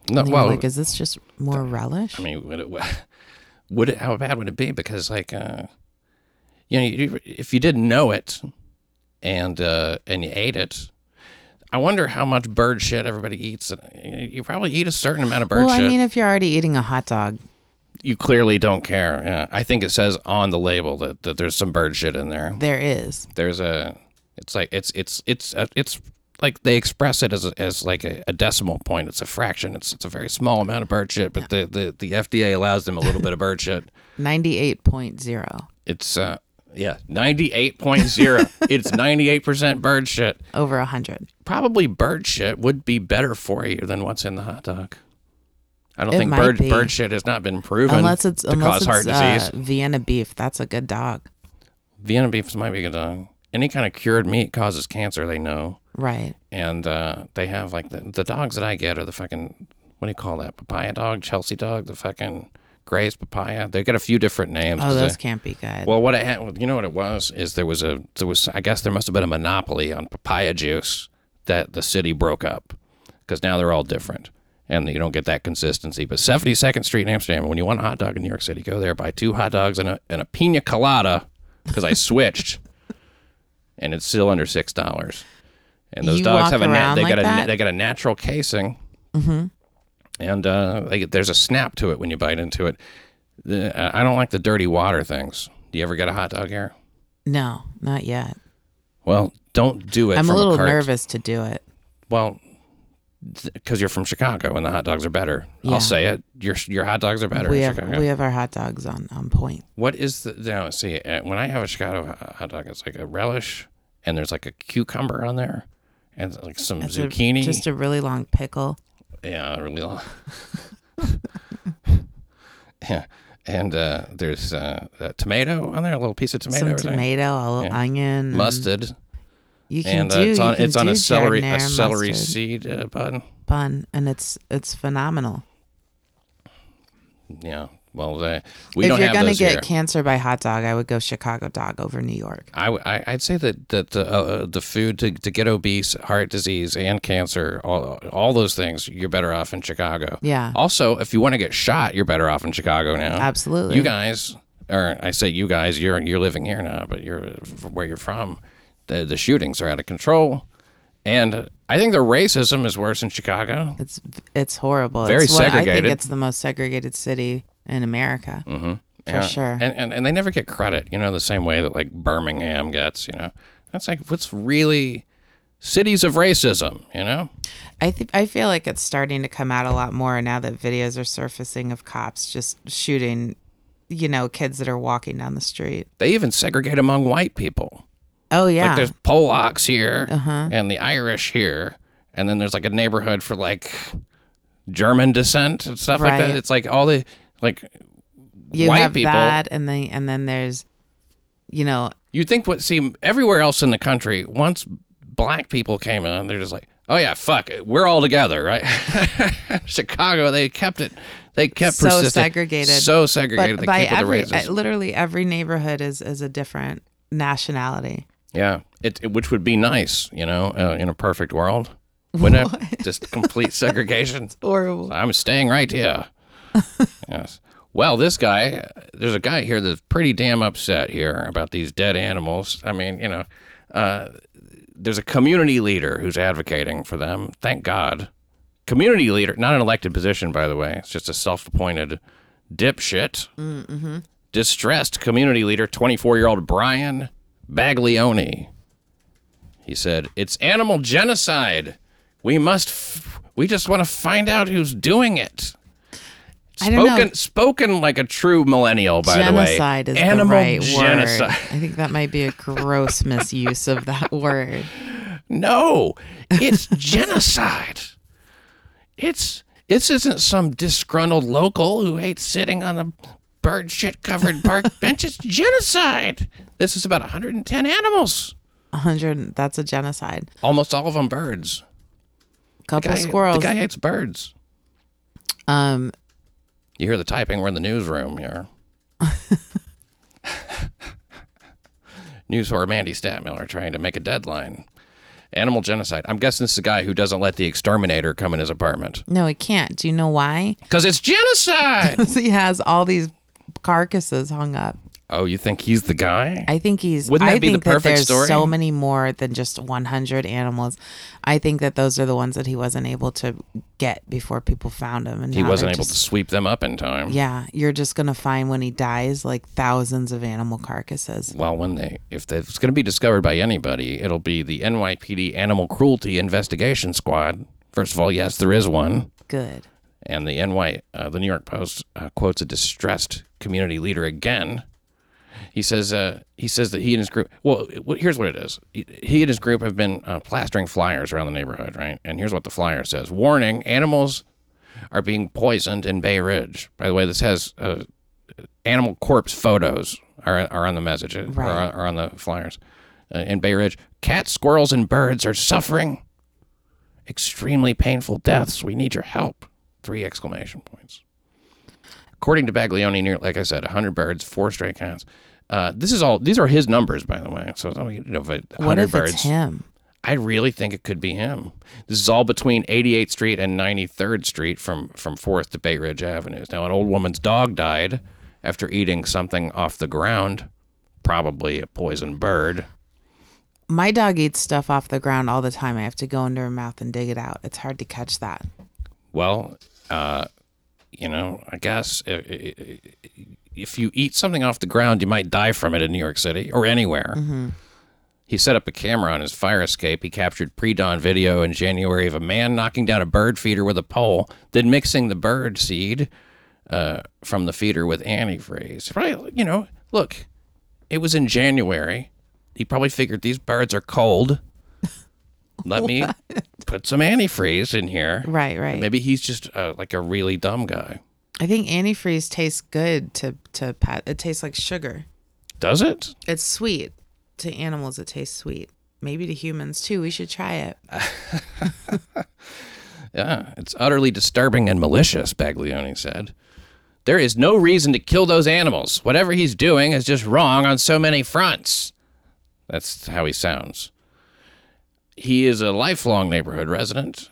No, well, like, is this just more relish? I mean, would it, would it, how bad would it be? Because like, uh, you know, you, if you didn't know it, and uh, and you ate it, I wonder how much bird shit everybody eats. You probably eat a certain amount of bird well, shit. I mean, if you're already eating a hot dog, you clearly don't care. Yeah, I think it says on the label that, that there's some bird shit in there. there is. There's a, it's like it's it's it's uh, it's like they express it as a, as like a, a decimal point. It's a fraction. It's it's a very small amount of bird shit, but the, the the FDA allows them a little bit of bird shit. 98.0 It's uh yeah, 98.0. it's 98% bird shit. over 100. Probably bird shit would be better for you than what's in the hot dog. I don't It think bird be. bird shit has not been proven Unless it's to unless cause heart it's uh, disease. Vienna beef, that's a good dog. Vienna beef might be a good dog. Any kind of cured meat causes cancer, they know. Right. And uh, they have like the, the dogs that I get are the fucking what do you call that? Papaya dog, Chelsea dog, the fucking Gray's papaya. They got a few different names. Oh, those they- can't be good. Well, what it had, you know what it was is there was a there was I guess there must have been a monopoly on papaya juice that the city broke up because now they're all different and you don't get that consistency. But 72nd Street in Amsterdam, when you want a hot dog in New York City, go there buy two hot dogs and a and a pina colada because I switched and it's still under six dollars. And those You dogs have a na- they like got a that? they got a natural casing. Mm-hmm. And uh, they, there's a snap to it when you bite into it. The, I don't like the dirty water things. Do you ever get a hot dog here? no, not yet. Well, don't do it. I'm a little cart. nervous to do it. Well, because you're from Chicago and the hot dogs are better. Yeah. I'll say it. Your your hot dogs are better We in have Chicago. we have our hot dogs on on point. what is the now? See, uh, when I have a Chicago hot dog, it's like a relish, and there's like a cucumber on there, and like some It's a- zucchini. just a really long pickle. Yeah, really long. yeah, and uh, there's uh, a tomato on there, a little piece of tomato, some tomato, a little Yeah. onion, and mustard, You can and do. uh, it's you on it's on a celery a celery mustard seed uh, bun. bun, and it's it's phenomenal. Yeah, well, uh, we if don't have to. If you're have gonna those get here. cancer by hot dog, I would go Chicago dog over New York. I, I would say that that the uh, the food to, to get obese, heart disease, and cancer, all all those things, you're better off in Chicago. Yeah. Also, if you want to get shot, you're better off in Chicago now. Absolutely. You guys, or I say you guys, you're you're living here now, but you're where you're from. The the shootings are out of control, and I think the racism is worse in Chicago. It's it's horrible. Very it's what- I think it's the most segregated city in America. Mm-hmm. For sure. And, and and they never get credit, you know, the same way that like Birmingham gets, you know. That's like what's really cities of racism, you know. I think I feel like it's starting to come out a lot more now that videos are surfacing of cops just shooting, you know, kids that are walking down the street. They even segregate among white people. Oh yeah. Like there's Polacks here Uh-huh. and the Irish here, and then there's like a neighborhood for like German descent and stuff like that. It's like all the like you white have people. that, and then and then there's, you know, You think what see everywhere else in the country once black people came in, they're just like, oh yeah, fuck it, we're all together, right? Chicago, they kept it, they kept So persistent- segregated. so segregated. but they by every the uh, literally every neighborhood is is a different nationality. Yeah, it, it- which would be nice, you know, uh, in a perfect world. Wouldn't it? Just complete segregation. Horrible. I'm staying right here. yes. Well, this guy, there's a guy here that's pretty damn upset here about these dead animals. I mean, you know, uh, there's a community leader who's advocating for them. Thank God. Community leader, not an elected position, by the way. It's just a self appointed dipshit. Mm-hmm. Distressed community leader, 24 year old Brian Baglioni. He said, It's animal genocide. We must, f- we just want to find out who's doing it. I don't know. Spoken, spoken like a true millennial, by genocide the way. Genocide is Animal the right genocide. word. I think that might be a gross misuse of that word. No, it's genocide. It's this isn't some disgruntled local who hates sitting on a bird shit covered park benches genocide. This is about 110 animals. A hundred. That's a genocide. Almost all of them birds. Couple Guy- squirrels. The guy hates birds. um, You hear the typing. We're in the newsroom here. News whore Mandy Stadtmiller trying to make a deadline. Animal genocide. I'm guessing this is a guy who doesn't let the exterminator come in his apartment. no, he can't. Do you know why? Because it's genocide. he has all these carcasses hung up. oh, you think he's the guy? I think he's. Wouldn't that I be the think that there's story? so many more than just 100 animals. I think that those are the ones that he wasn't able to get before people found him, and he wasn't able to sweep them up in time. Yeah, you're just gonna find when he dies like thousands of animal carcasses. Well, when they, if it's going to be discovered by anybody, it'll be the NYPD Animal Cruelty Investigation Squad. First of all, yes, there is one. Good. And the NY, uh, the New York Post uh, quotes a distressed community leader again. He says, uh, he says that he and his group. Well, here's what it is. He, and his group have been uh, plastering flyers around the neighborhood, right? And here's what the flyer says: "Warning: Animals are being poisoned in Bay Ridge." By the way, this has uh, animal corpse photos are, are on the message uh, Right. are, are on the flyers uh, in Bay Ridge. Cats, squirrels, and birds are suffering extremely painful deaths. We need your help. Three exclamation points. According to Baglioni, near like I said, 100 birds, four stray cats. Uh, this is all. These are his numbers, by the way. So you know, if it- 100 What if birds. it's him? I really think it could be him. This is all between 88th Street and 93rd Street from from 4th to Bay Ridge Avenues. Now, an old woman's dog died after eating something off the ground, probably a poisoned bird. My dog eats stuff off the ground all the time. I have to go into her mouth and dig it out. It's hard to catch that. Well, uh, you know, I guess i- i- i- if you eat something off the ground, you might die from it in New York City or anywhere. Mm-hmm. He set up a camera on his fire escape. He captured pre dawn video in January of a man knocking down a bird feeder with a pole, then mixing the bird seed uh, from the feeder with antifreeze. Probably, you know, look, it was in January. He probably figured these birds are cold. Let me put some antifreeze in here. Right, right. Maybe he's just uh, like a really dumb guy. I think antifreeze tastes good to to pat. It tastes like sugar. Does it? It's sweet. To animals, it tastes sweet. Maybe to humans too. We should try it. Yeah, it's utterly disturbing and malicious, Baglioni said. There is no reason to kill those animals. Whatever he's doing is just wrong on so many fronts. That's how he sounds. He is a lifelong neighborhood resident.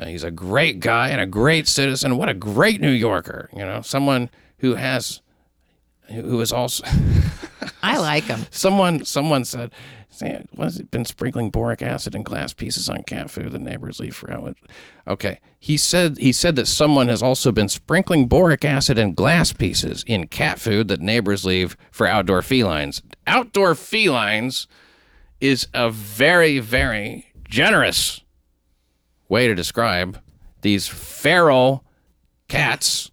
Uh, He's a great guy and a great citizen. What a great New Yorker, you know, someone who has who is also I like him. Someone someone said, "Say, "Was it been sprinkling boric acid in glass pieces on cat food the neighbors leave for out?" Okay, he said he said that someone has also been sprinkling boric acid and glass pieces in cat food that neighbors leave for outdoor felines. Outdoor felines is a very very generous way to describe these feral cats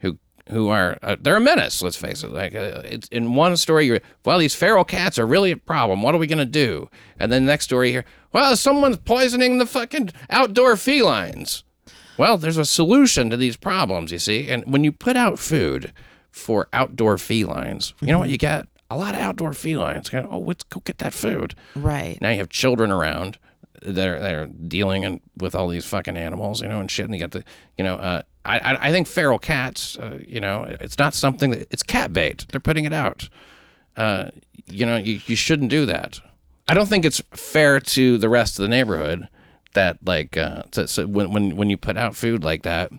who who are uh, they're a menace. Let's face it. Like uh, it's in one story, you're well, these feral cats are really a problem. What are we gonna do? And then next story here, well, someone's poisoning the fucking outdoor felines. Well, there's a solution to these problems, you see. And when you put out food for outdoor felines, you know what you get? A lot of outdoor felines. Go, oh, let's go get that food. Right. Now you have children around that are, that are dealing in, with all these fucking animals, you know, and shit. And you got the, you know, uh, I, I I think feral cats, uh, you know, it's not something that it's cat bait. They're putting it out. Uh, you know, you, you shouldn't do that. I don't think it's fair to the rest of the neighborhood that like uh, so, so when when when you put out food like that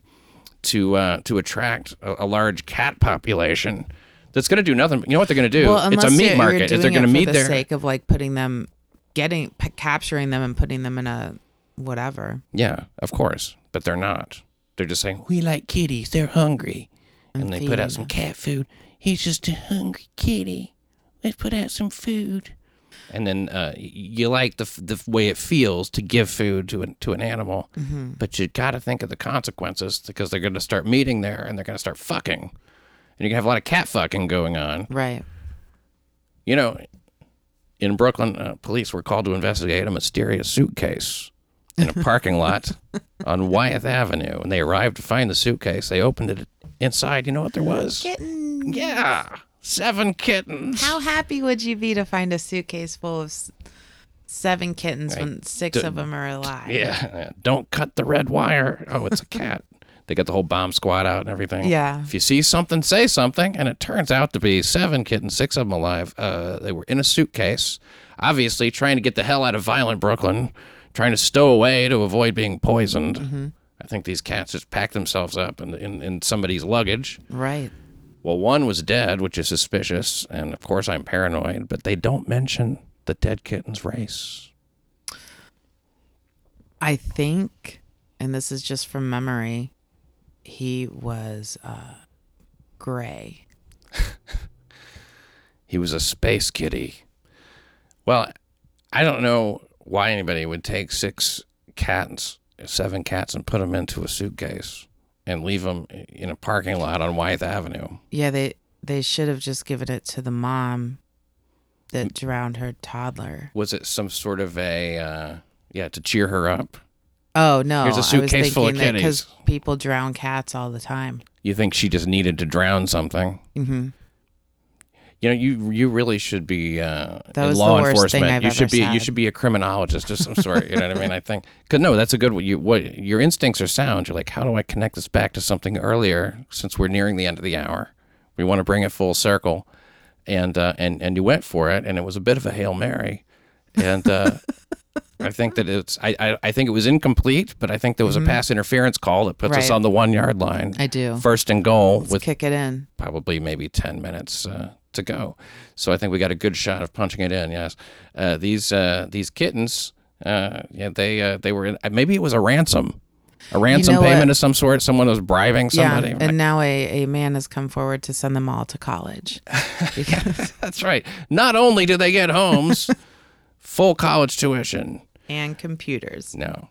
to uh, to attract a, a large cat population. That's going to do nothing. You know what they're going to do? Well, it's a meat market. Is they're going to meet for the their sake of like putting them, getting, p- capturing them and putting them in a whatever. Yeah, of course. But they're not. They're just saying, we like kitties. They're hungry. And, And they put out some them. cat food. He's just a hungry kitty. Let's put out some food. and then uh, you like the the way it feels to give food to an, to an animal, but you got to think of the consequences because they're going to start meeting there and they're going to start fucking, and you can have a lot of cat fucking going on. Right. You know, in Brooklyn, uh, police were called to investigate a mysterious suitcase in a parking lot on Wythe Avenue. When they arrived to find the suitcase, they opened it inside. You know what there was? Kitten. Yeah, seven kittens. How happy would you be to find a suitcase full of s- seven kittens when six d- of them are alive? Yeah. don't cut the red wire. Oh, it's a cat. They got the whole bomb squad out and everything. Yeah. If you see something, say something. And it turns out to be seven kittens, six of them alive. Uh, they were in a suitcase, obviously trying to get the hell out of violent Brooklyn, trying to stow away to avoid being poisoned. I think these cats just packed themselves up in, in, in somebody's luggage. Right. Well, one was dead, which is suspicious. And of course, I'm paranoid, but they don't mention the dead kitten's race. I think, and this is just from memory, he was uh, gray. He was a space kitty. Well, I don't know why anybody would take six cats, seven cats, and put them into a suitcase and leave them in a parking lot on Wythe Avenue. Yeah, they they should have just given it to the mom that drowned her toddler. Was it some sort of a, uh, yeah, to cheer her up? Oh no! Here's a I was suitcase full of thinking that kitties. people drown cats all the time. You think she just needed to drown something? hmm You know, you you really should be uh, in law enforcement. you should be you should be a criminologist of some sort. You know what I mean? I think because no, that's a good one. You what your instincts are sound. You're like, how do I connect this back to something earlier? Since we're nearing the end of the hour, we want to bring it full circle, and uh, and and you went for it, and it was a bit of a hail mary, and. Uh, I think that it's. I, I. I think it was incomplete, but I think there was a pass interference call that puts us Mm-hmm. On the one yard line. I do. First and goal Let's with kick it in. probably maybe 10 minutes uh, to go. So I think we got a good shot of punching it in. Yes, uh, these uh, these kittens, uh, yeah, they uh, they were in, uh, maybe it was a ransom, a ransom know payment what? of some sort. Someone was bribing somebody. Yeah, and now a, a man has come forward to send them all to college. Because, That's right. Not only do they get homes, full college tuition. And computers. No,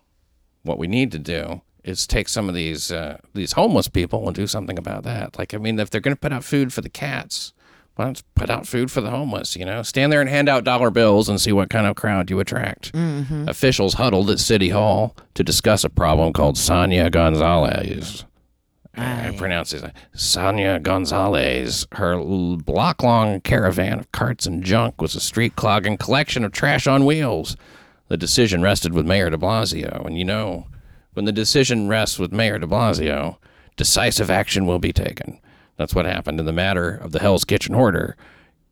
what we need to do is take some of these uh, these homeless people and do something about that. Like, I mean, if they're going to put out food for the cats, why don't put out food for the homeless? You know, stand there and hand out dollar bills and see what kind of crowd you attract. Officials huddled at City Hall to discuss a problem called Sonia Gonzalez. I pronounce it Sonia Gonzalez. Her block long caravan of carts and junk was a street clogging collection of trash on wheels. The decision rested with Mayor de Blasio. And you know, when the decision rests with Mayor de Blasio, decisive action will be taken. That's what happened in the matter of the Hell's Kitchen Hoarder.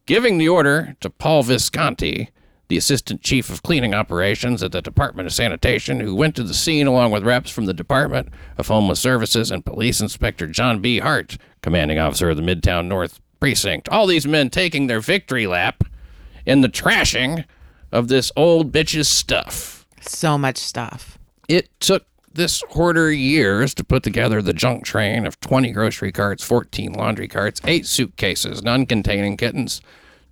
Giving the order to Paul Visconti, the assistant chief of cleaning operations at the Department of Sanitation, who went to the scene along with reps from the Department of Homeless Services and Police Inspector John B. Hart, commanding officer of the Midtown North Precinct. All these men taking their victory lap in the trashing of this old bitch's stuff. So much stuff. It took this hoarder years to put together the junk train of 20 grocery carts, 14 laundry carts, eight suitcases, none containing kittens,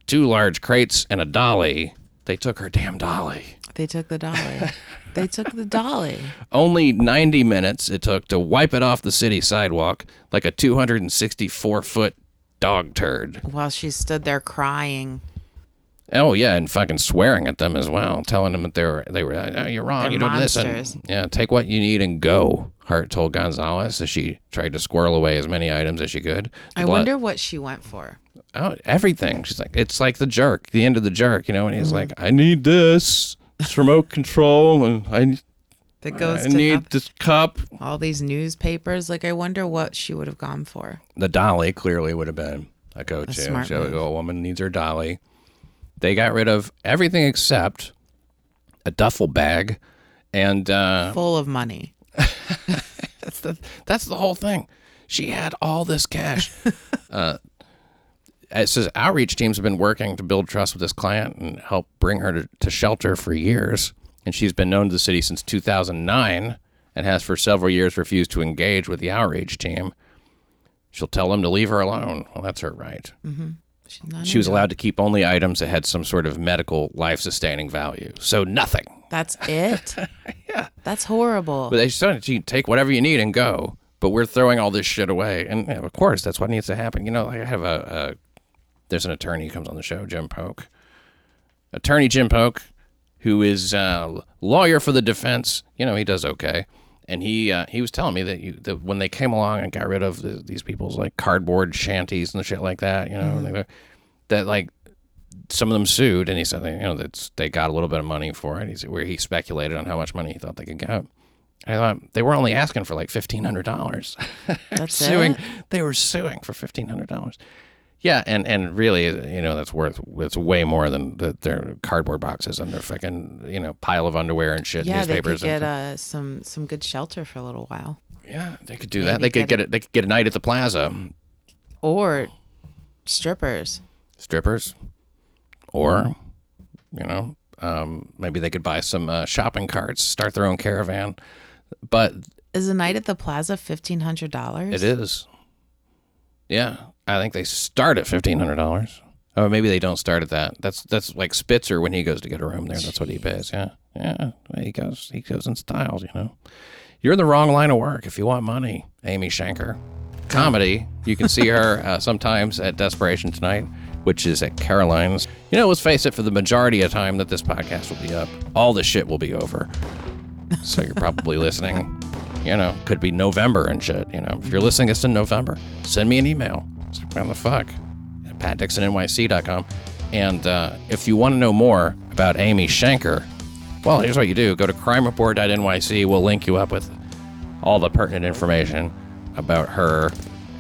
two large crates, and a dolly. They took her damn dolly. They took the dolly. they took the dolly. Only 90 minutes it took to wipe it off the city sidewalk like a 264 foot dog turd. While she stood there crying. Oh yeah, and fucking swearing at them as well, telling them that they were they were oh, you're wrong, They're you don't listen. Yeah, take what you need and go. Hart told Gonzalez as she tried to squirrel away as many items as she could. The I wonder what she went for. oh, everything. She's like, it's like the jerk, the end of the jerk, you know. And he's mm-hmm. like, I need this, it's remote control, and I That goes I to need noth- this cup. all these newspapers. Like, I wonder what she would have gone for. The dolly clearly would have been a go-to. A smart move. a woman needs her dolly. They got rid of everything except a duffel bag and uh, Full of money. That's the that's the whole thing. She had all this cash. uh, it says outreach teams have been working to build trust with this client and help bring her to, to shelter for years. And she's been known to the city since 2009 and has for several years refused to engage with the outreach team. She'll tell them to leave her alone. Well, that's her right. Not She was allowed to keep only items that had some sort of medical life sustaining value. So nothing. That's it. Yeah. That's horrible. But they said you take whatever you need and go. But we're throwing all this shit away, and yeah, of course that's what needs to happen. You know, I have a, a there's an attorney who comes on the show, Jim Polk, attorney Jim Polk, who is uh, lawyer for the defense. You know, he does okay, and he uh, he was telling me that you that when they came along and got rid of the, these people's like cardboard shanties and shit like that, you know, they- that like some of them sued, and he said, you know, that they got a little bit of money for it. He said, where he speculated on how much money he thought they could get. I thought they were only asking for like fifteen hundred dollars. That's suing. it? They were suing for fifteen hundred dollars. Yeah, and and really, you know, that's worth it's way more than the, their cardboard boxes and their fucking you know pile of underwear and shit. yeah, they could get uh, some some good shelter for a little while, yeah, they could do that. maybe They could get get it. They could get a night at the plaza. or strippers. Strippers, or you know, um, maybe they could buy some uh, shopping carts, start their own caravan. But Is a night at the plaza fifteen hundred dollars? It is. Yeah, I think they start at fifteen hundred dollars. Oh, maybe they don't start at that. That's that's like Spitzer when he goes to get a room there. That's what he pays. Yeah, yeah. He goes he goes in styles. You know, you're in the wrong line of work if you want money, Amy Shanker. Comedy, you can see her uh, sometimes at Desperation Tonight, which is at Caroline's. You know, let's face it, for the majority of time that this podcast will be up, all the shit will be over. So you're probably listening. You know, could be November and shit. You know, if you're listening to this in November, send me an email. What the fuck? At patdixonnyc.com. And uh, if you want to know more about Amy Shanker, well, here's what you do go to crimereport.nyc. We'll link you up with all the pertinent information about her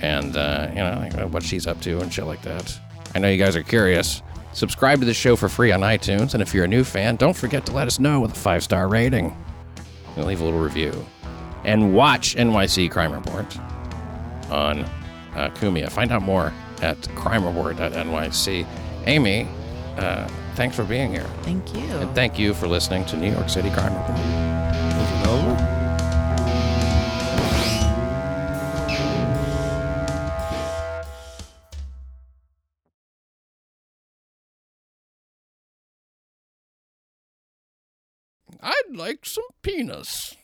and, uh, you know, what she's up to and shit like that. I know you guys are curious. Subscribe to the show for free on iTunes. And if you're a new fan, don't forget to let us know with a five star rating. And leave a little review. And watch NYC Crime Report on uh, Kumia. Find out more at crimereport.nyc. Amy, uh, thanks for being here. Thank you. And thank you for listening to New York City Crime Report. Is it over? I'd like some penis.